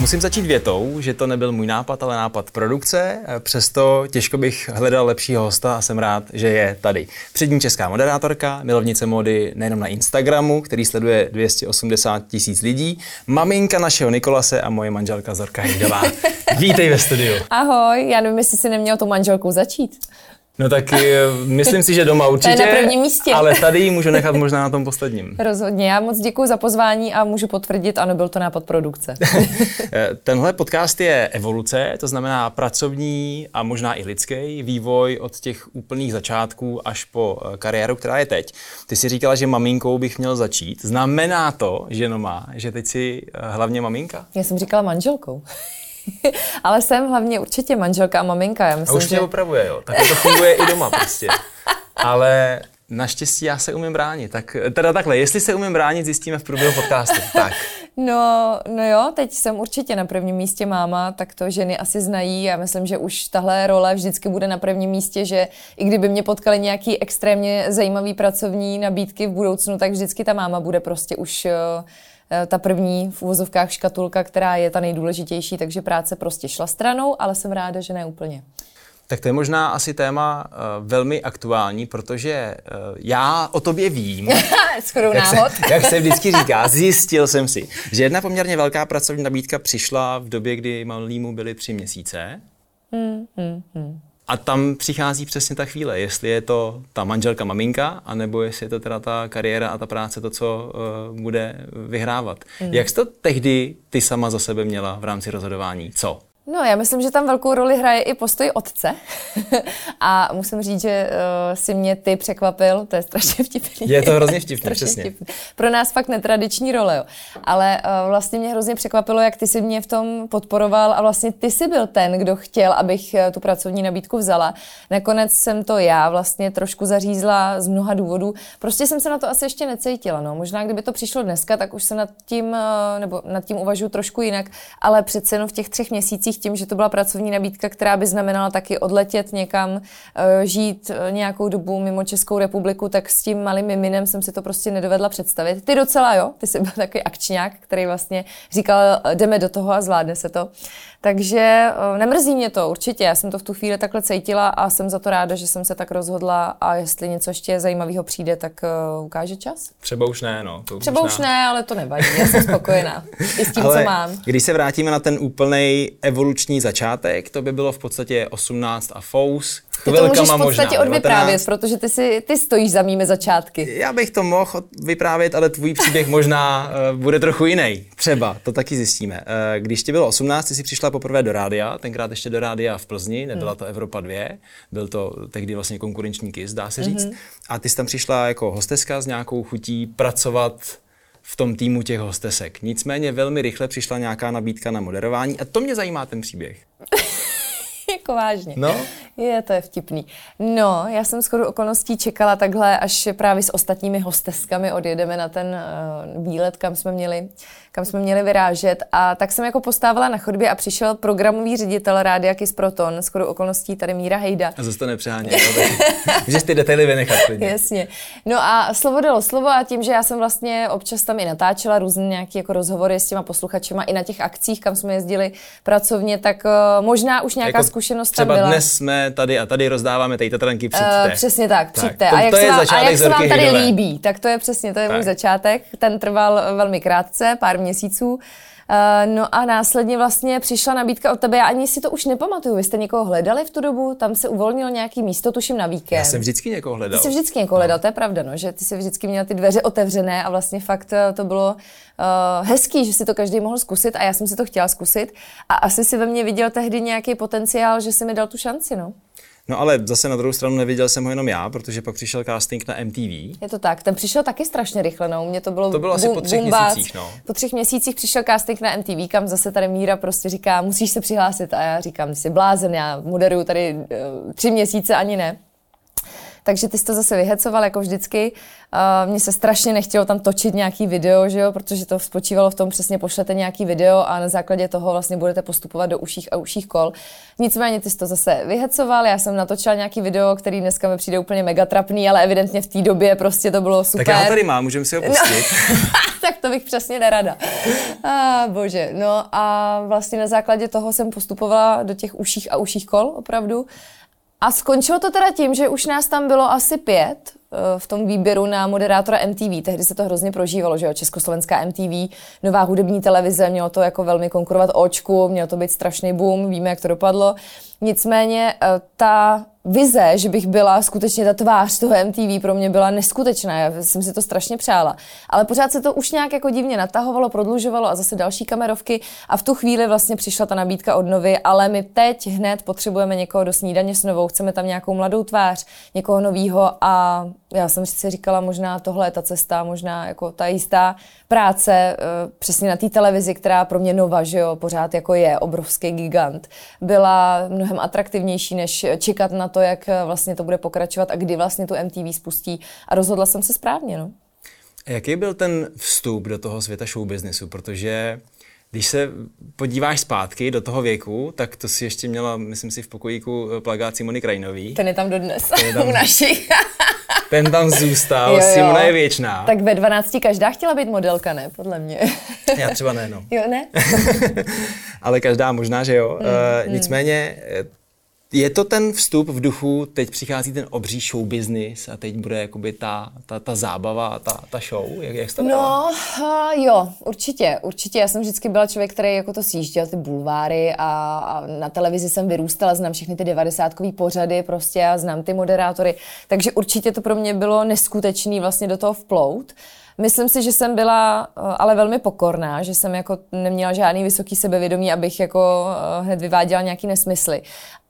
Musím začít větou, že to nebyl můj nápad, ale nápad produkce. Přesto těžko bych hledal lepšího hosta a jsem rád, že je tady. Přední česká moderátorka, milovnice mody nejenom na Instagramu, který sleduje 280 tisíc lidí, maminka našeho Nikolase a moje manželka Zorka Hejdová. Vítej ve studiu. Ahoj, já nevím, jestli si neměl tu manželku začít. No tak eh, myslím si, že doma určitě. To je na prvním místě. Ale tady ji můžu nechat možná na tom posledním. Rozhodně. Já moc děkuji za pozvání a můžu potvrdit, ano, byl to nápad produkce. Eh, tenhle podcast je evoluce, to znamená pracovní a možná i lidský vývoj od těch úplných začátků až po eh, kariéru, která je teď. Ty si říkala, že maminkou bych měl začít. Znamená to, že no má, že teď si hlavně maminka? Já jsem říkala manželkou. Ale jsem hlavně určitě manželka a maminka. Já myslím, a už že... mě opravuje, jo. Tak to funguje i doma prostě. Ale Naštěstí já se umím bránit. Tak, teda takhle, jestli se umím bránit, zjistíme v průběhu podcastu. Tak. No, no jo, teď jsem určitě na prvním místě máma, tak to ženy asi znají. Já myslím, že už tahle role vždycky bude na prvním místě, že i kdyby mě potkali nějaký extrémně zajímavý pracovní nabídky v budoucnu, tak vždycky ta máma bude prostě už uh, ta první v uvozovkách škatulka, která je ta nejdůležitější, takže práce prostě šla stranou, ale jsem ráda, že ne úplně. Tak to je možná asi téma uh, velmi aktuální, protože uh, já o tobě vím. Skoro náhod. Se, jak se vždycky říká, zjistil jsem si, že jedna poměrně velká pracovní nabídka přišla v době, kdy malýmu byly tři měsíce. Hmm, hmm, hmm. A tam přichází přesně ta chvíle, jestli je to ta manželka, maminka, anebo jestli je to teda ta kariéra a ta práce to, co uh, bude vyhrávat. Mm. Jak jsi to tehdy ty sama za sebe měla v rámci rozhodování? Co? No, já myslím, že tam velkou roli hraje i postoj otce. a musím říct, že uh, si mě ty překvapil, to je strašně vtipný. Je to hrozně vtipný, přesně. Vtipný. Pro nás fakt netradiční role, jo. Ale uh, vlastně mě hrozně překvapilo, jak ty si mě v tom podporoval a vlastně ty si byl ten, kdo chtěl, abych uh, tu pracovní nabídku vzala. Nakonec jsem to já vlastně trošku zařízla z mnoha důvodů. Prostě jsem se na to asi ještě necítila, no. Možná kdyby to přišlo dneska, tak už se nad tím, uh, nebo nad tím uvažuji trošku jinak, ale přece jenom v těch třech měsících tím, že to byla pracovní nabídka, která by znamenala taky odletět někam, eh, žít eh, nějakou dobu mimo Českou republiku, tak s tím malým miminem jsem si to prostě nedovedla představit. Ty docela jo, ty jsi byl takový akčňák, který vlastně říkal, jdeme do toho a zvládne se to. Takže eh, nemrzí mě to určitě, já jsem to v tu chvíli takhle cítila a jsem za to ráda, že jsem se tak rozhodla a jestli něco ještě zajímavého přijde, tak ukáže čas. Třeba už ne, no. To Třeba už ne, ale to nevadí, já jsem spokojená i s tím, ale co mám. Když se vrátíme na ten úplný evoluční začátek, to by bylo v podstatě 18 a fous, ty to můžeš v podstatě odvyprávět, protože ty, si, ty stojíš za mými začátky. Já bych to mohl vyprávět, ale tvůj příběh možná uh, bude trochu jiný. Třeba, to taky zjistíme. Uh, když ti bylo 18, ty jsi přišla poprvé do rádia, tenkrát ještě do rádia v Plzni, nebyla hmm. to Evropa 2, byl to tehdy vlastně konkurenční KIS, dá se říct. Mm-hmm. A ty jsi tam přišla jako hosteska s nějakou chutí pracovat v tom týmu těch hostesek. Nicméně velmi rychle přišla nějaká nabídka na moderování a to mě zajímá ten příběh. jako vážně. No? Je, to je vtipný. No, já jsem skoro okolností čekala takhle, až právě s ostatními hosteskami odjedeme na ten uh, výlet, kam jsme měli kam jsme měli vyrážet. A tak jsem jako postávala na chodbě a přišel programový ředitel Rádia Kiss Proton, skoro okolností tady Míra Hejda. A zase to nepřehání, že ty detaily vynechat. Jasně. No a slovo dalo slovo a tím, že já jsem vlastně občas tam i natáčela různé nějaké jako rozhovory s těma posluchačema i na těch akcích, kam jsme jezdili pracovně, tak uh, možná už nějaká jako zkušenost třeba tam byla. dnes jsme tady a tady rozdáváme tady tatranky, přijďte. Uh, přesně tak, přijďte. Tak, to, a jak, to se, vám, a jak se vám tady Hydové. líbí, tak to je přesně, to je tak. můj začátek. Ten trval velmi krátce, pár měsíců. Uh, no a následně vlastně přišla nabídka od tebe, já ani si to už nepamatuju. Vy jste někoho hledali v tu dobu? Tam se uvolnil nějaký místo, tuším na víkend. Já jsem vždycky někoho hledal. Ty jsi vždycky někoho hledal, no. to je pravda, no, že ty jsi vždycky měl ty dveře otevřené a vlastně fakt eh, to bylo uh, hezký, že si to každý mohl zkusit a já jsem si to chtěla zkusit a asi si ve mně viděl tehdy nějaký potenciál, že si mi dal tu šanci, no. No ale zase na druhou stranu neviděl jsem ho jenom já, protože pak přišel casting na MTV. Je to tak, ten přišel taky strašně rychle, no. Mě to bylo To bylo asi po třech bumbác. měsících, no. Po třech měsících přišel casting na MTV, kam zase tady Míra prostě říká, musíš se přihlásit a já říkám, jsi blázen, já moderuju tady uh, tři měsíce ani ne. Takže ty jsi to zase vyhecoval jako vždycky. Uh, mně se strašně nechtělo tam točit nějaký video, že jo, protože to spočívalo v tom, přesně pošlete nějaký video a na základě toho vlastně budete postupovat do uších a uších kol. Nicméně ty jsi to zase vyhecoval, já jsem natočila nějaký video, který dneska mi přijde úplně mega trapný, ale evidentně v té době prostě to bylo super. Tak já ho tady mám, můžeme si ho pustit. No. tak to to bych přesně nerada. A, bože, no a vlastně na základě toho jsem postupovala do těch uších a uších kol, opravdu. A skončilo to teda tím, že už nás tam bylo asi pět eh, v tom výběru na moderátora MTV. Tehdy se to hrozně prožívalo, že jo, Československá MTV, nová hudební televize, mělo to jako velmi konkurovat očku, mělo to být strašný boom, víme, jak to dopadlo. Nicméně eh, ta vize, že bych byla skutečně ta tvář toho MTV pro mě byla neskutečná, já jsem si to strašně přála. Ale pořád se to už nějak jako divně natahovalo, prodlužovalo a zase další kamerovky. A v tu chvíli vlastně přišla ta nabídka od novy, ale my teď hned potřebujeme někoho do snídaně s novou, chceme tam nějakou mladou tvář, někoho novýho a já jsem si říkala, možná tohle je ta cesta, možná jako ta jistá práce eh, přesně na té televizi, která pro mě nova, že jo, pořád jako je obrovský gigant, byla mnohem atraktivnější, než čekat na to, jak eh, vlastně to bude pokračovat a kdy vlastně tu MTV spustí. A rozhodla jsem se správně. No. Jaký byl ten vstup do toho světa showbiznesu? Protože když se podíváš zpátky do toho věku, tak to si ještě měla, myslím si, v pokojíku eh, plagát Simony Krajinový. Ten je tam dodnes, ten je tam, u našich. Ten tam zůstal, jo, jo. Simona je věčná. Tak ve 12 každá chtěla být modelka, ne? Podle mě. Já třeba ne, no. Jo, ne? Ale každá možná, že jo. Mm, uh, nicméně je to ten vstup v duchu, teď přichází ten obří show business a teď bude jakoby ta, ta, ta zábava, ta, ta show, jak, jak to No, uh, jo, určitě, určitě. Já jsem vždycky byla člověk, který jako to sjížděl, ty bulváry a, a na televizi jsem vyrůstala, znám všechny ty devadesátkový pořady prostě a znám ty moderátory, takže určitě to pro mě bylo neskutečný vlastně do toho vplout. Myslím si, že jsem byla ale velmi pokorná, že jsem jako neměla žádný vysoký sebevědomí, abych jako hned vyváděla nějaký nesmysly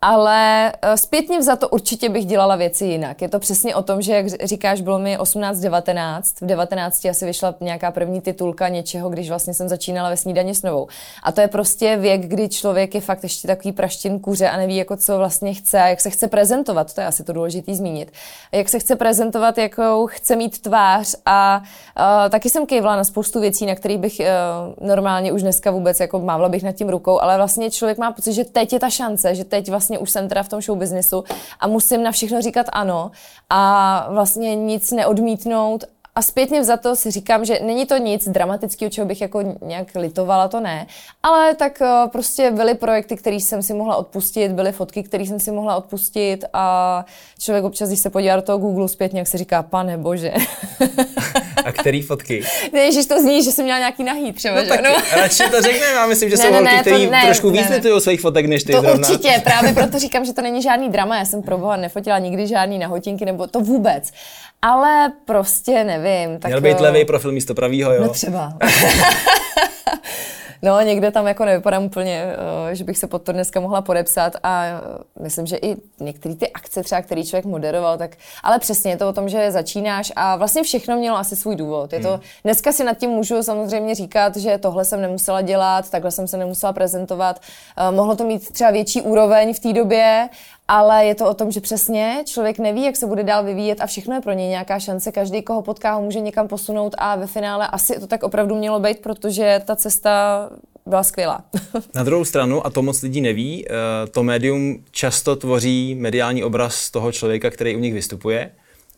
ale eh, zpětně za to určitě bych dělala věci jinak. Je to přesně o tom, že, jak říkáš, bylo mi 18-19, v 19 asi vyšla nějaká první titulka něčeho, když vlastně jsem začínala ve snídaně s novou. A to je prostě věk, kdy člověk je fakt ještě takový praštin kuře a neví, jako co vlastně chce a jak se chce prezentovat, to je asi to důležité zmínit. Jak se chce prezentovat, jakou chce mít tvář a uh, taky jsem kejvla na spoustu věcí, na kterých bych uh, normálně už dneska vůbec jako mávla bych nad tím rukou, ale vlastně člověk má pocit, že teď je ta šance, že teď vlastně vlastně už jsem teda v tom show businessu a musím na všechno říkat ano a vlastně nic neodmítnout a zpětně za to si říkám, že není to nic dramatického, čeho bych jako nějak litovala, to ne. Ale tak uh, prostě byly projekty, které jsem si mohla odpustit, byly fotky, které jsem si mohla odpustit a člověk občas, když se podívá do toho Google zpětně, jak se říká, pane bože. A který fotky? Ne, Ježiš, to zní, že jsem měla nějaký nahý třeba, no, tak no. radši to řekne, já myslím, že ne, jsou holky, které trošku víc litují svých fotek než ty To zrovna. určitě, právě proto říkám, že to není žádný drama, já jsem pro boha nefotila nikdy žádný nahotinky, nebo to vůbec. Ale prostě nevím. Tak Měl být levý profil místo pravýho, jo? No třeba. No, někde tam jako nevypadám úplně, eh, že bych se pod to dneska mohla podepsat a eh, myslím, že i některé ty akce třeba, který člověk moderoval, tak, ale přesně je to o tom, že začínáš a vlastně všechno mělo asi svůj důvod. Je to, hmm. dneska si nad tím můžu samozřejmě říkat, že tohle jsem nemusela dělat, takhle jsem se nemusela prezentovat. Eh, mohlo to mít třeba větší úroveň v té době, ale je to o tom, že přesně člověk neví, jak se bude dál vyvíjet a všechno je pro něj nějaká šance. Každý, koho potká, ho může někam posunout a ve finále asi to tak opravdu mělo být, protože ta cesta byla skvělá. Na druhou stranu, a to moc lidí neví, eh, to médium často tvoří mediální obraz toho člověka, který u nich vystupuje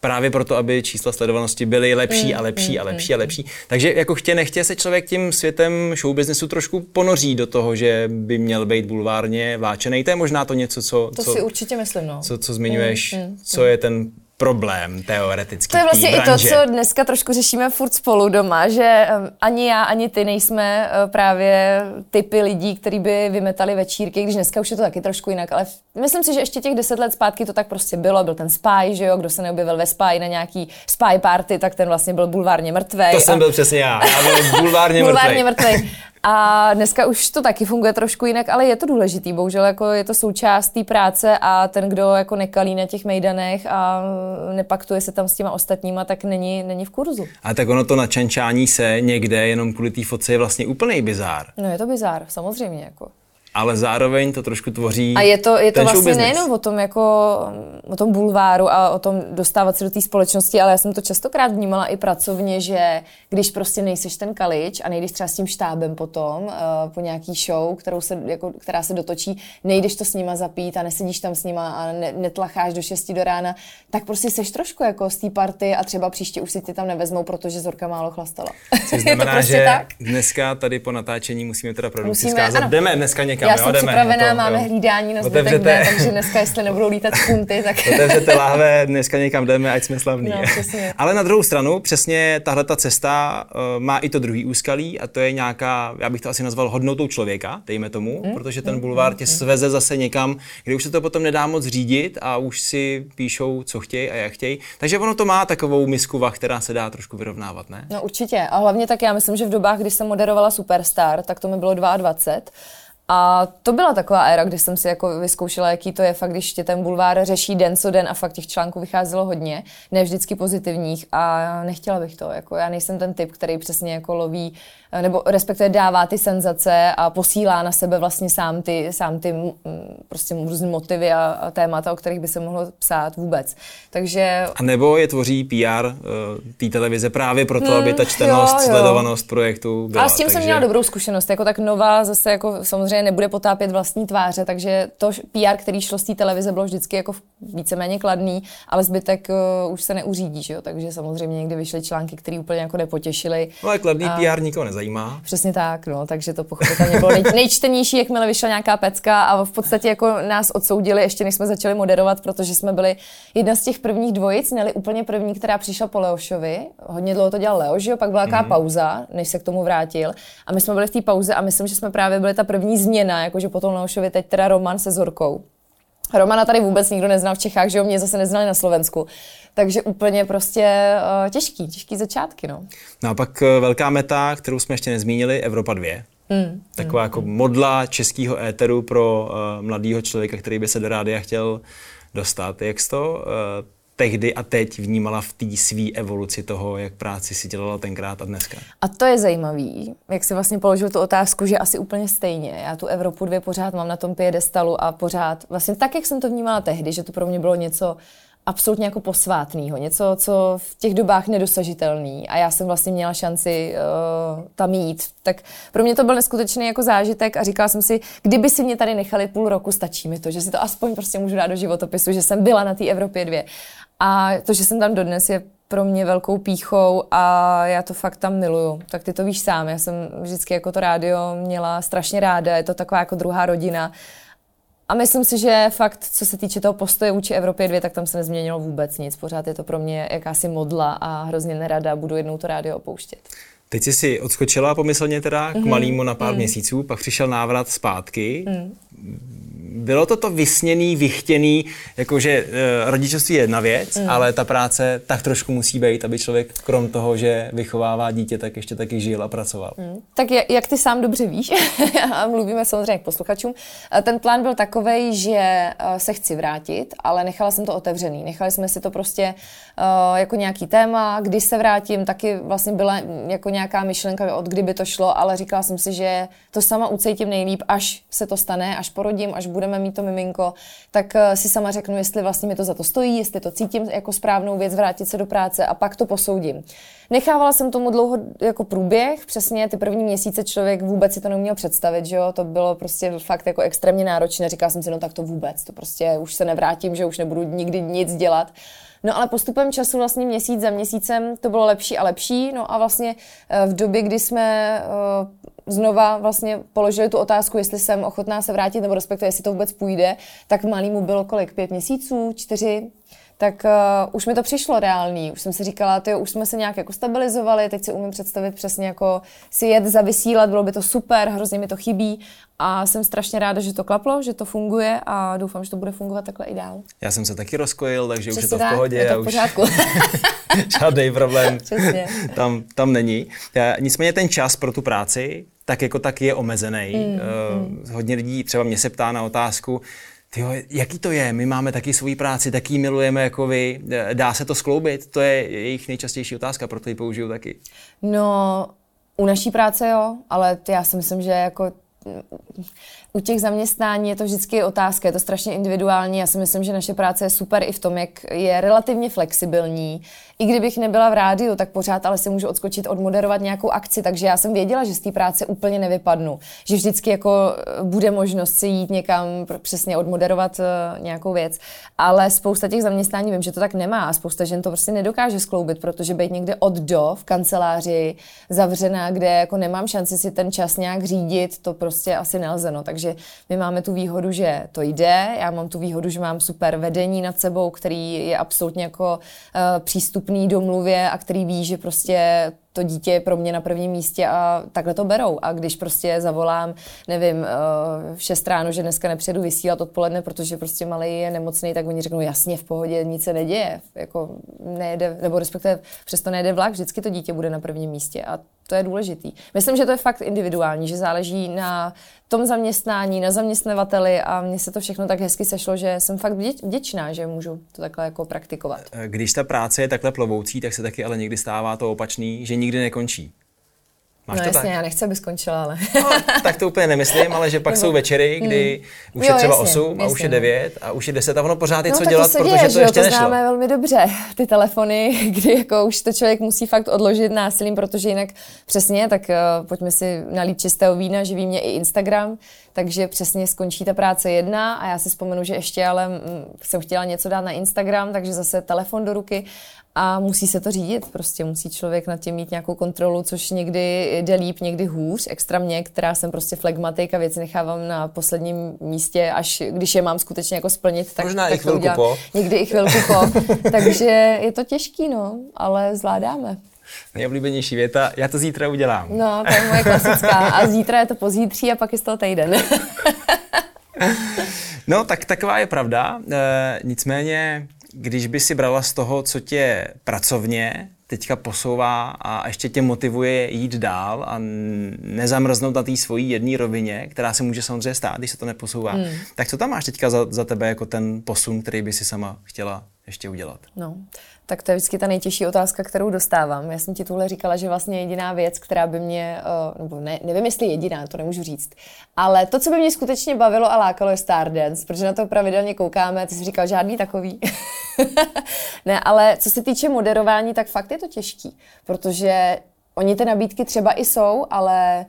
právě proto, aby čísla sledovanosti byly lepší a mm, lepší a mm, lepší a mm, lepší. Takže jako chtě nechtě se člověk tím světem showbiznesu trošku ponoří do toho, že by měl být bulvárně vláčený. To je možná to něco, co... To co, si určitě myslím, no. Co, co zmiňuješ, mm, mm, co je ten problém teoreticky. To je vlastně i to, co dneska trošku řešíme furt spolu doma, že ani já, ani ty nejsme eh, právě typy lidí, kteří by vymetali večírky, když dneska už je to taky trošku jinak, ale myslím si, že ještě těch deset let zpátky to tak prostě bylo. Byl ten spy, že jo, kdo se neobjevil ve spy na nějaký spy party, tak ten vlastně byl bulvárně mrtvej. To a... jsem byl přesně já, já byl bulvárně bulvárně mrtvej. A dneska už to taky funguje trošku jinak, ale je to důležitý. Bohužel jako je to součást té práce a ten, kdo jako nekalí na těch mejdanech a nepaktuje se tam s těma ostatníma, tak není, není v kurzu. A tak ono to načančání se někde jenom kvůli té fotce je vlastně úplný bizár. No je to bizár, samozřejmě. Jako. Ale zároveň to trošku tvoří A je to, je to vlastně nejenom o tom, jako, o tom bulváru a o tom dostávat se do té společnosti, ale já jsem to častokrát vnímala i pracovně, že když prostě nejseš ten kalič a nejdeš třeba s tím štábem potom uh, po nějaký show, kterou se, jako, která se dotočí, nejdeš to s nima zapít a nesedíš tam s nima a ne, netlacháš do 6 do rána, tak prostě seš trošku jako z té party a třeba příště už si tě tam nevezmou, protože Zorka málo chlastala. Což znamená, prostě že tak? dneska tady po natáčení musíme teda produkci Musíme, zkázat. ano. Jdeme dneska někam, Já jo, jsem připravená, to, máme jo. hlídání na zbytek B, takže dneska, jestli nebudou lítat punty, tak... Otevřete láhve, dneska někam jdeme, ať jsme slavní. No, přesně. Ale na druhou stranu, přesně tahle ta cesta uh, má i to druhý úskalí a to je nějaká, já bych to asi nazval hodnotou člověka, dejme tomu, Hm? protože ten bulvár tě sveze zase někam, kde už se to potom nedá moc řídit a už si píšou, co chtějí a jak chtějí. Takže ono to má takovou misku vah, která se dá trošku vyrovnávat, ne? No určitě. A hlavně tak já myslím, že v dobách, kdy jsem moderovala Superstar, tak to mi bylo 22. A to byla taková éra, kdy jsem si jako vyzkoušela, jaký to je fakt, když tě ten bulvár řeší den co den a fakt těch článků vycházelo hodně, ne vždycky pozitivních a nechtěla bych to. Jako já nejsem ten typ, který přesně jako loví, nebo respektive dává ty senzace a posílá na sebe vlastně sám ty, sám ty mm, prostě různé motivy a, a témata, o kterých by se mohlo psát vůbec. Takže A nebo je tvoří PR uh, té televize právě proto, aby ta čtenost, Hmm, jo, jo. sledovanost projektu byla. A s tím takže... jsem měla dobrou zkušenost. Jako tak nová zase jako samozřejmě nebude potápět vlastní tváře, takže to PR, který šlo z té televize, bylo vždycky jako víceméně kladný, ale zbytek uh, už se neuřídí, že jo? takže samozřejmě někdy vyšly články, které úplně jako nepotěšily. No ale kladný A- PR nikoho nezajímá. Přesně tak, no, takže to pochopitelně bylo nej, nejčtenější, jakmile vyšla nějaká pecka a v podstatě jako nás odsoudili, ještě než jsme začali moderovat, protože jsme byli jedna z těch prvních dvojic, měli úplně první, která přišla po Leošovi. Hodně dlouho to dělal Leoš, že jo, pak byla taková pauza, než se k tomu vrátil. A my jsme byli v té pauze a myslím, že jsme právě byli ta první změna, jakože po tom Leošovi teď teda Roman se Zorkou. Romana tady vůbec nikdo neznal v Čechách, že jo, mě zase neznali na Slovensku. Takže úplně prostě uh, těžký, těžký začátky, no. No a pak eh, velká meta, kterou jsme ještě nezmínili, Evropa 2. Mm, Taková jako modla českého éteru pro uh, mladého člověka, který by se do rádia chtěl dostat. Jak jsi to uh, tehdy a teď vnímala v té své evoluci toho, jak práci si dělala tenkrát a dneska? A to je zajímavý, jak si vlastně položil tu otázku, že asi úplně stejně. Já tu Evropu dvě pořád mám na tom piedestalu a pořád, vlastně tak, jak jsem to vnímala tehdy, že to pro mě bylo něco absolutně jako posvátného, něco, co v těch dobách nedosažitelný a já jsem vlastně měla šanci uh, tam jít. Tak pro mě to byl neskutečný jako zážitek a říkala jsem si, kdyby si mě tady nechali půl roku, stačí mi to, že si to aspoň prostě můžu dát do životopisu, že jsem byla na té Evropě dvě. A to, že jsem tam dodnes, je pro mě velkou píchou a já to fakt tam miluju. Tak ty to víš sám, já jsem vždycky jako to rádio měla strašně ráda, je to taková jako druhá rodina. A myslím si, že fakt, co se týče toho postoje vůči Evropě 2, tak tam se nezměnilo vůbec nic. Pořád je to pro mě jakási modla a hrozně nerada budu jednou to rádio opouštět. Teď jsi si odskočila pomyslně teda k malýmu na pár měsíců, pak přišel návrat zpátky. Mhm. Bylo to to vysněný, vychtěný, jakože e, rodičovství je jedna věc, Mhm. ale ta práce tak trošku musí být, aby člověk krom toho, že vychovává dítě, tak ještě taky žil a pracoval. Tak jak, jak ty sám dobře víš, a mluvíme samozřejmě k posluchačům, eh, ten plán byl takový, že eh, se chci vrátit, ale nechala jsem to otevřený. Nechali jsme si to prostě eh, jako nějaký téma, kdy se vrátím, taky vlastně byla jako nějaká myšlenka, od kdyby to šlo, ale říkala jsem si, že to sama ucítím nejlíp, až se to stane, až porodím, až budeme mít to miminko, tak eh, si sama řeknu, jestli vlastně mi to za to stojí, jestli to cítím jako správnou věc, vrátit se do práce a pak to posoudím. Nechávala jsem tomu dlouho jako průběh, přesně ty první měsíce člověk vůbec si to neuměl představit, že jo, to bylo prostě fakt jako extrémně náročné, říkala jsem si, no tak to vůbec, to prostě už se nevrátím, že už nebudu nikdy nic dělat. No ale postupem času vlastně měsíc za měsícem to bylo lepší a lepší, no a vlastně eh, v době, kdy jsme eh, znova vlastně položili tu otázku, jestli jsem ochotná se vrátit, nebo respektive jestli to vůbec půjde, tak malýmu bylo kolik? Pět měsíců? Čtyři? tak uh, už mi to přišlo reálný. Už jsem si říkala, tyjo, už jsme se nějak jako stabilizovali, teď si umím představit přesně jako si jet zavysílat, bylo by to super, hrozně mi to chybí a jsem strašně ráda, že to klaplo, že to funguje a doufám, že to bude fungovat takhle i dál. Já jsem se taky rozkojil, takže už je Přesně to v tak, pohodě je to v pořádku. žádný problém Přesně. tam, tam není. Nicméně ten čas pro tu práci tak jako tak je omezený. Mm, uh, hodně lidí třeba mě se ptá na otázku, tyjo, jaký to je? My máme taky svoji práci, taky milujeme jako vy. Dá se to skloubit? To je jejich nejčastější otázka, proto ji použiju taky. No, u naší práce jo, ale já si myslím, že jako u těch zaměstnání je to vždycky otázka, je to strašně individuální. Já si myslím, že naše práce je super i v tom, jak je relativně flexibilní. I kdybych nebyla v rádiu, tak pořád ale si můžu odskočit, odmoderovat nějakou akci, takže já jsem věděla, že z té práce úplně nevypadnu. Že vždycky jako eh, bude možnost si jít někam přesně odmoderovat uh, nějakou věc. Ale spousta těch zaměstnání vím, že to tak nemá a spousta žen to prostě nedokáže skloubit, protože být někde od do v kanceláři zavřená, kde jako nemám šanci si ten čas nějak řídit, to prostě asi nelze. No. Takže my máme tu výhodu, že to jde, já mám tu výhodu, že mám super vedení nad sebou, který je absolutně jako uh, přístupný domluvě a který ví, že prostě to dítě je pro mě na prvním místě a takhle to berou. A když prostě zavolám, nevím, eh, v 6 ráno, že dneska nepřijedu vysílat odpoledne, protože prostě malý je nemocný, tak oni řeknou jasně, v pohodě, nic se neděje. Jako nejde, nebo respektive přesto nejde vlak, vždycky to dítě bude na prvním místě. A to je důležitý. Myslím, že to je fakt individuální, že záleží na tom zaměstnání, na zaměstnavateli a mně se to všechno tak hezky sešlo, že jsem fakt vděčná, že můžu to takhle jako praktikovat. Když ta práce je takhle plovoucí, tak se taky ale někdy stává to opačný, že nikdy nekončí. Máš no to jasně, tak? já nechci, aby skončila, ale... no, tak to úplně nemyslím, ale že pak jsou večery, kdy hmm. už jo, je třeba jasně, 8 jasně, a už je 9 a už je 10 a ono pořád je no, co dělat, to protože děje, to ještě to nešlo. známe velmi dobře, ty telefony, kdy jako už to člověk musí fakt odložit násilím, protože jinak přesně, tak uh, pojďme si nalít čistého vína, živí mě i Instagram, takže přesně skončí ta práce jedna a já si vzpomenu, že ještě ale mm, jsem chtěla něco dát na Instagram, takže zase telefon do ruky a musí se to řídit. Prostě musí člověk nad tím mít nějakou kontrolu, což někdy jde líp, někdy hůř. Extra mě, která jsem prostě flegmatik a věci nechávám na posledním místě, až když je mám skutečně jako splnit, tak, Možná tak i chvilku udělám. po. Někdy i chvilku po. Takže je to těžký, no, ale zvládáme. Nejoblíbenější věta, já to zítra udělám. No, to je moje klasická. A zítra je to pozítří a pak je z toho týden. no, tak taková je pravda. E, nicméně když by si brala z toho, co tě pracovně teďka posouvá a ještě tě motivuje jít dál a nezamrznout na té svojí jedné rovině, která se může samozřejmě stát, když se to neposouvá, hmm. tak co tam máš teďka za, za tebe jako ten posun, který by si sama chtěla ještě udělat? No, tak to je vždycky ta nejtěžší otázka, kterou dostávám. Já jsem ti tuhle říkala, že vlastně jediná věc, která by mě, uh, nebo ne, nevím, jestli jediná, to nemůžu říct, ale to, co by mě skutečně bavilo a lákalo, je Stardance, protože na to pravidelně koukáme, ty jsi říkal žádný takový. ne, ale co se týče moderování, tak fakt je to těžký, protože oni ty nabídky třeba i jsou, ale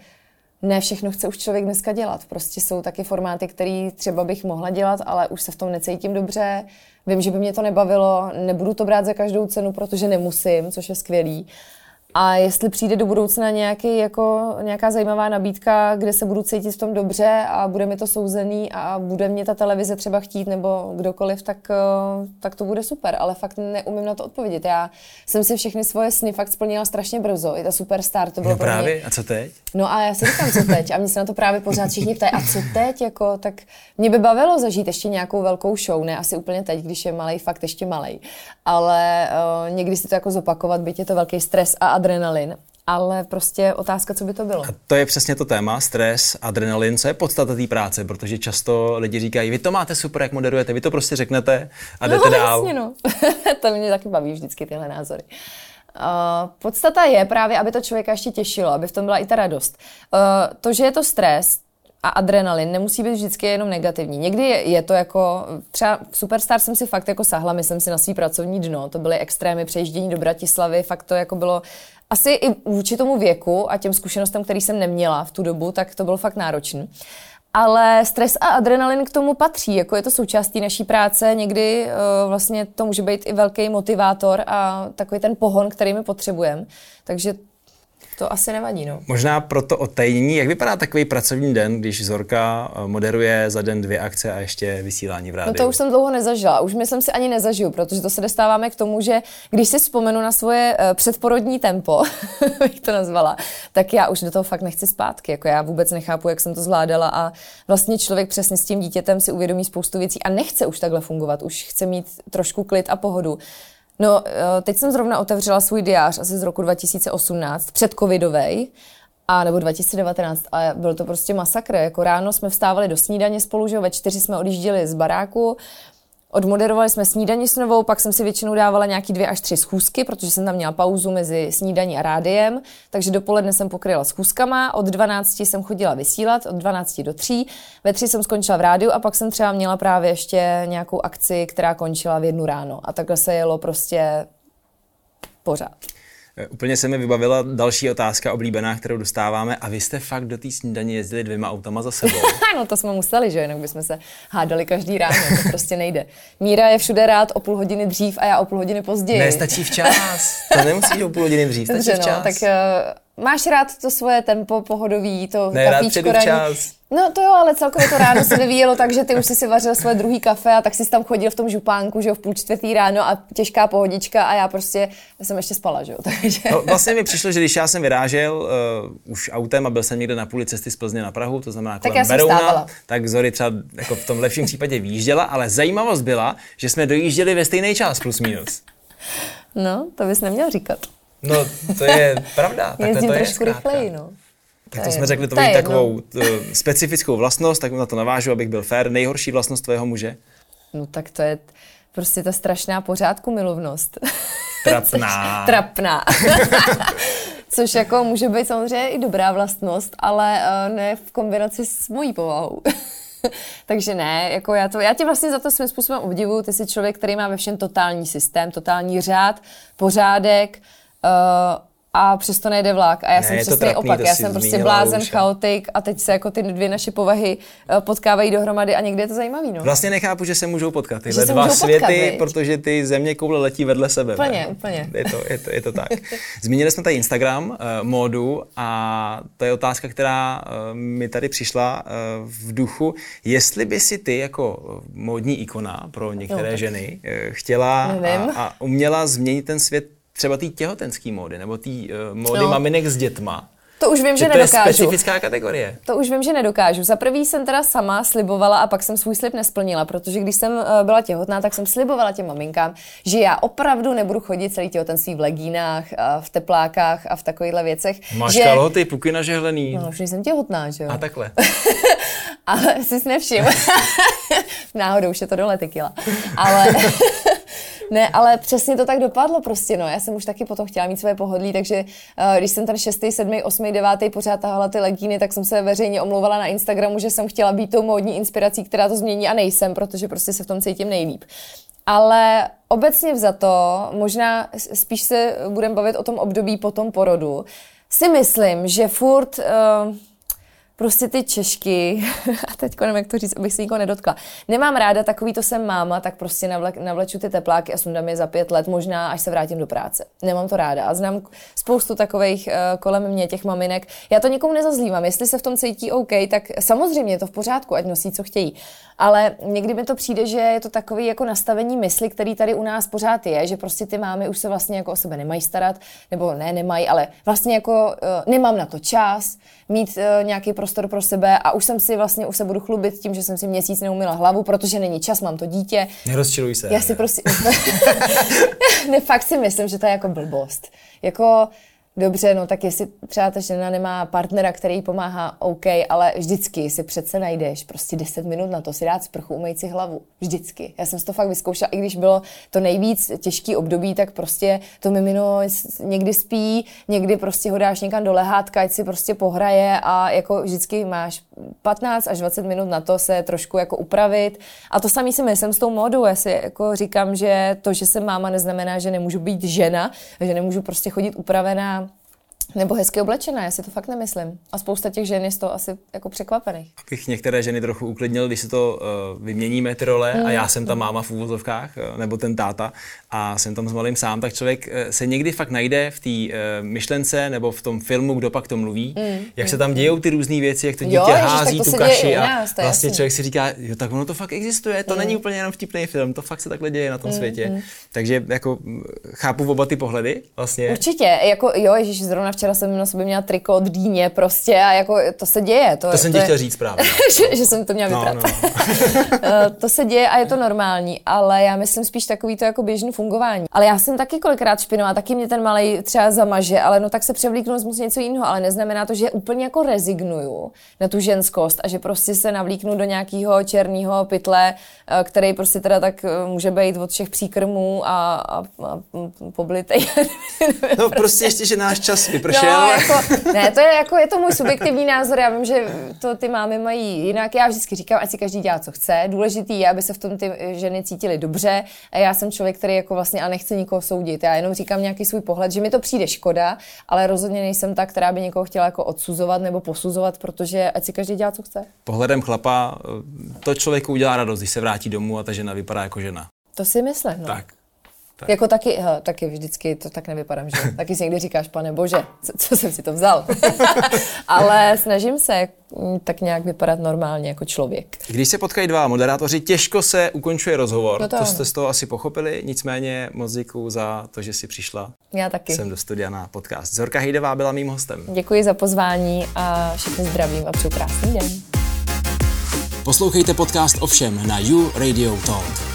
ne všechno chce už člověk dneska dělat. Prostě jsou taky formáty, které třeba bych mohla dělat, ale už se v tom necítím dobře. Vím, že by mě to nebavilo, nebudu to brát za každou cenu, protože nemusím, což je skvělý. A jestli přijde do budoucna nějaký, jako, nějaká zajímavá nabídka, kde se budu cítit v tom dobře a bude mi to souzený a bude mě ta televize třeba chtít nebo kdokoliv, tak, eh, tak to bude super. Ale fakt neumím na to odpovědět. Já jsem si všechny svoje sny fakt splnila strašně brzo. I ta superstar, to bylo no právě, mě... a co teď? No a já si říkám, co teď? A mě se na to právě pořád všichni ptají, a co teď? Jako, tak mě by bavilo zažít ještě nějakou velkou show, ne asi úplně teď, když je malý, fakt ještě malý. Ale uh, někdy si to jako zopakovat, byť je to velký stres a adrenalin. Ale prostě otázka, co by to bylo. A to je přesně to téma, stres, adrenalin, co je podstata té práce, protože často lidi říkají, vy to máte super, jak moderujete, vy to prostě řeknete a jdete no, dál. Jasně, no. to mě taky baví vždycky tyhle názory. Uh, podstata je právě, aby to člověka ještě těšilo, aby v tom byla i ta radost. Uh, to, že je to stres, a adrenalin nemusí být vždycky jenom negativní. Někdy je, je to jako, třeba v Superstar jsem si fakt jako sahla, myslím si na svý pracovní dno, to byly extrémy přejíždění do Bratislavy, fakt to jako bylo asi i vůči tomu věku a těm zkušenostem, který jsem neměla v tu dobu, tak to bylo fakt náročné. Ale stres a adrenalin k tomu patří, jako je to součástí naší práce, někdy uh, vlastně to může být i velký motivátor a takový ten pohon, který my potřebujeme. Takže to asi nevadí, no. Možná pro to odtajnění, jak vypadá takový pracovní den, když Zorka eh, moderuje za den dvě akce a ještě vysílání v rádiu? No to už jsem dlouho nezažila, už myslím si ani nezažiju, protože to se dostáváme k tomu, že když si vzpomenu na svoje uh, předporodní tempo, bych to nazvala, tak já už do toho fakt nechci zpátky. Jako já vůbec nechápu, jak jsem to zvládala a vlastně člověk přesně s tím dítětem si uvědomí spoustu věcí a nechce už takhle fungovat, už chce mít trošku klid a pohodu. No, eh, teď jsem zrovna otevřela svůj diář asi z roku 2018, před covidovej, a nebo 2019, a byl to prostě masakr. Jako ráno jsme vstávali do snídaně spolu, že ve čtyři jsme odjížděli z baráku, Odmoderovali jsme snídani s novou, pak jsem si většinou dávala nějaký dvě až tři schůzky, protože jsem tam měla pauzu mezi snídaní a rádiem, takže dopoledne jsem pokryla schůzkama, od 12 jsem chodila vysílat, od 12 do 3, ve 3 jsem skončila v rádiu a pak jsem třeba měla právě ještě nějakou akci, která končila v jednu ráno. A takhle se jelo prostě pořád. Eh, úplně se mi vybavila další otázka oblíbená, kterou dostáváme. A vy jste fakt do té snídaně jezdili dvěma autama za sebou? no to jsme museli, že jinak bychom se hádali každý ráno, to prostě nejde. Míra je všude rád o půl hodiny dřív a já o půl hodiny později. Ne, stačí včas. To nemusí o půl hodiny dřív, stačí Dobře, no, včas. tak uh, máš rád to svoje tempo pohodový, to ne, kafíčko rád včas. No to jo, ale celkově to ráno se vyvíjelo tak, že ty už jsi si vařil svoje druhý kafe a tak jsi tam chodil v tom župánku, že jo, v půl čtvrtý ráno a těžká pohodička a já prostě jsem ještě spala, že jo. Takže... No, vlastně mi přišlo, že když já jsem vyrážel uh, už autem a byl jsem někde na půli cesty z Plzně na Prahu, to znamená kolem tak Berouna, tak Zory třeba jako v tom lepším případě výjížděla, ale zajímavost byla, že jsme dojížděli ve stejný čas plus minus. No, to bys neměl říkat. No, to je pravda. Jezdím to je trošku rychleji, no. Tak to, jsme řekli, to je takovou t, specifickou vlastnost, tak na to navážu, abych byl fér. Nejhorší vlastnost tvého muže? No tak to je prostě ta strašná pořádku milovnost. Trapná. Trapná. Což jako může být samozřejmě i dobrá vlastnost, ale uh, ne v kombinaci s mojí povahou. Takže ne, jako já, to, já tě vlastně za to svým způsobem obdivuju. Ty jsi člověk, který má ve všem totální systém, totální řád, pořádek, uh, a přesto nejde vlak. A já ne, jsem přesně trapný, opak. Já jsem prostě blázen, už, chaotik a teď se jako ty dvě naše povahy uh, potkávají dohromady a někdy je to zajímavý. No. Vlastně nechápu, že se můžou potkat tyhle dva světy, potkat, protože ty země koule letí vedle sebe. Úplně, ne? úplně. Je to, je, to, je to tak. Zmínili jsme tady Instagram, uh, módu a to je otázka, která uh, mi tady přišla uh, v duchu. Jestli by si ty jako módní ikona pro některé no, ženy uh, chtěla a, a uměla změnit ten svět třeba té těhotenské módy, nebo té uh, módy no. maminek s dětma. To už vím, že, že to nedokážu. je specifická kategorie. To už vím, že nedokážu. Za prvý jsem teda sama slibovala a pak jsem svůj slib nesplnila, protože když jsem uh, byla těhotná, tak jsem slibovala těm maminkám, že já opravdu nebudu chodit celý těhotenství v legínách, a v teplákách a v takovýchhle věcech. Máš že... kalhoty, puky na žehlený. No, už jsem těhotná, že jo. A takhle. Ale jsi nevšiml. Náhodou už je to dole tequila. Ale ne, ale přesně to tak dopadlo prostě, no. Já jsem už taky potom chtěla mít své pohodlí, takže uh, když jsem ten 6., 7., 8., 9. pořád tahala ty legíny, tak jsem se veřejně omlouvala na Instagramu, že jsem chtěla být tou módní inspirací, která to změní a nejsem, protože prostě se v tom cítím nejlíp. Ale obecně to, možná spíš se budeme bavit o tom období po tom porodu, si myslím, že furt uh, prostě ty Češky, a teď nevím, jak to říct, abych se nikoho nedotkla. Nemám ráda takový, to jsem máma, tak prostě navle, navleču ty tepláky a sundám je za pět let, možná až se vrátím do práce. Nemám to ráda a znám spoustu takových uh, kolem mě, těch maminek. Já to nikomu nezazlívám, jestli se v tom cítí OK, tak samozřejmě je to v pořádku, ať nosí, co chtějí. Ale někdy mi to přijde, že je to takový jako nastavení mysli, který tady u nás pořád je, že prostě ty mámy už se vlastně jako o sebe nemají starat, nebo ne, nemají, ale vlastně jako uh, nemám na to čas, mít uh, nějaký prostor pro sebe a už jsem si vlastně, už se budu chlubit tím, že jsem si měsíc neumila hlavu, protože není čas, mám to dítě. Nerozčiluj se. Já si prostě, ne, fakt si myslím, že to je jako blbost. Jako, Dobře, no tak jestli třeba ta žena nemá partnera, který jí pomáhá, OK, ale vždycky si přece najdeš prostě 10 minut na to si dát sprchu, umýt si hlavu. Vždycky. Já jsem to fakt vyzkoušela, i když bylo to nejvíc těžký období, tak prostě to mimino někdy spí, někdy prostě ho dáš někam do lehátka, ať si prostě pohraje a jako vždycky máš 15 až 20 minut na to se trošku jako upravit. A to samý si myslím s tou modou. Já si jako říkám, že to, že jsem máma, neznamená, že nemůžu být žena, že nemůžu prostě chodit upravená nebo hezky oblečená, já si to fakt nemyslím. A spousta těch žen je z toho asi jako překvapených. Abych některé ženy trochu uklidnil, když se to uh, vyměníme ty role mm. a já jsem ta máma v úvozovkách, uh, nebo ten táta a jsem tam s malým sám, tak člověk uh, se někdy fakt najde v té uh, myšlence nebo v tom filmu, kdo pak to mluví, mm. jak se tam mm. dějou ty různé věci, jak to dítě jo, hází ježiš, to tu kaši a nás, vlastně jasný. člověk si říká, jo, tak ono to fakt existuje, to mm. není úplně jenom vtipný film, to fakt se takhle děje na tom mm. světě. Takže jako chápu oba ty pohledy vlastně. Určitě, jako jo, ježiš, zrovna včera jsem na sobě měla triko od dýně prostě a jako to se děje. To, to jsem to ti je, chtěl říct právě. že, že jsem to měla No, vyprat. no. Eh, to se děje a je to normální, ale já myslím spíš takový to jako běžný fungování. Ale já jsem taky kolikrát špinová, taky mě ten malý třeba zamaže, ale no tak se převlíknu z něco jiného, ale neznamená to, že úplně jako rezignuju na tu ženskost a že prostě se navlíknu do nějakého černého pytle, eh, který prostě teda tak eh, může být od všech příkrmů a, a, a poblitej. No prostě ještě, že náš čas vypršel. No, jako, ne, to je, jako, je to můj subjektivní názor, já vím, že to ty mámy mají jinak. Já vždycky říkám, ať si každý dělá, co chce. Důležitý je, aby se v tom ty ženy cítily dobře. A já jsem člověk, který jako vlastně a nechci nikoho soudit. Já jenom říkám nějaký svůj pohled, že mi to přijde škoda, ale rozhodně nejsem ta, která by někoho chtěla jako odsuzovat nebo posuzovat, protože ať si každý dělá, co chce. Pohledem chlapa eh, to člověku udělá radost, když se vrátí domů a ta žena vypadá jako žena. To si myslím. No. Tak. Tak. Jako taky, hele, taky vždycky to tak nevypadám, že? Taky si někdy říkáš, pane bože, co, co jsem si to vzal. Ale snažím se mm, tak nějak vypadat normálně jako člověk. Když se potkají dva moderátoři, těžko se ukončuje rozhovor. No to to jste z toho asi pochopili, nicméně moc děkuju za to, že jsi přišla Já taky. sem do studia na podcast. Zorka Hejdevá byla mým hostem. Děkuji za pozvání a všechny zdravím a přeju krásný den. Poslouchejte podcast Ovšem na You Radio Talk.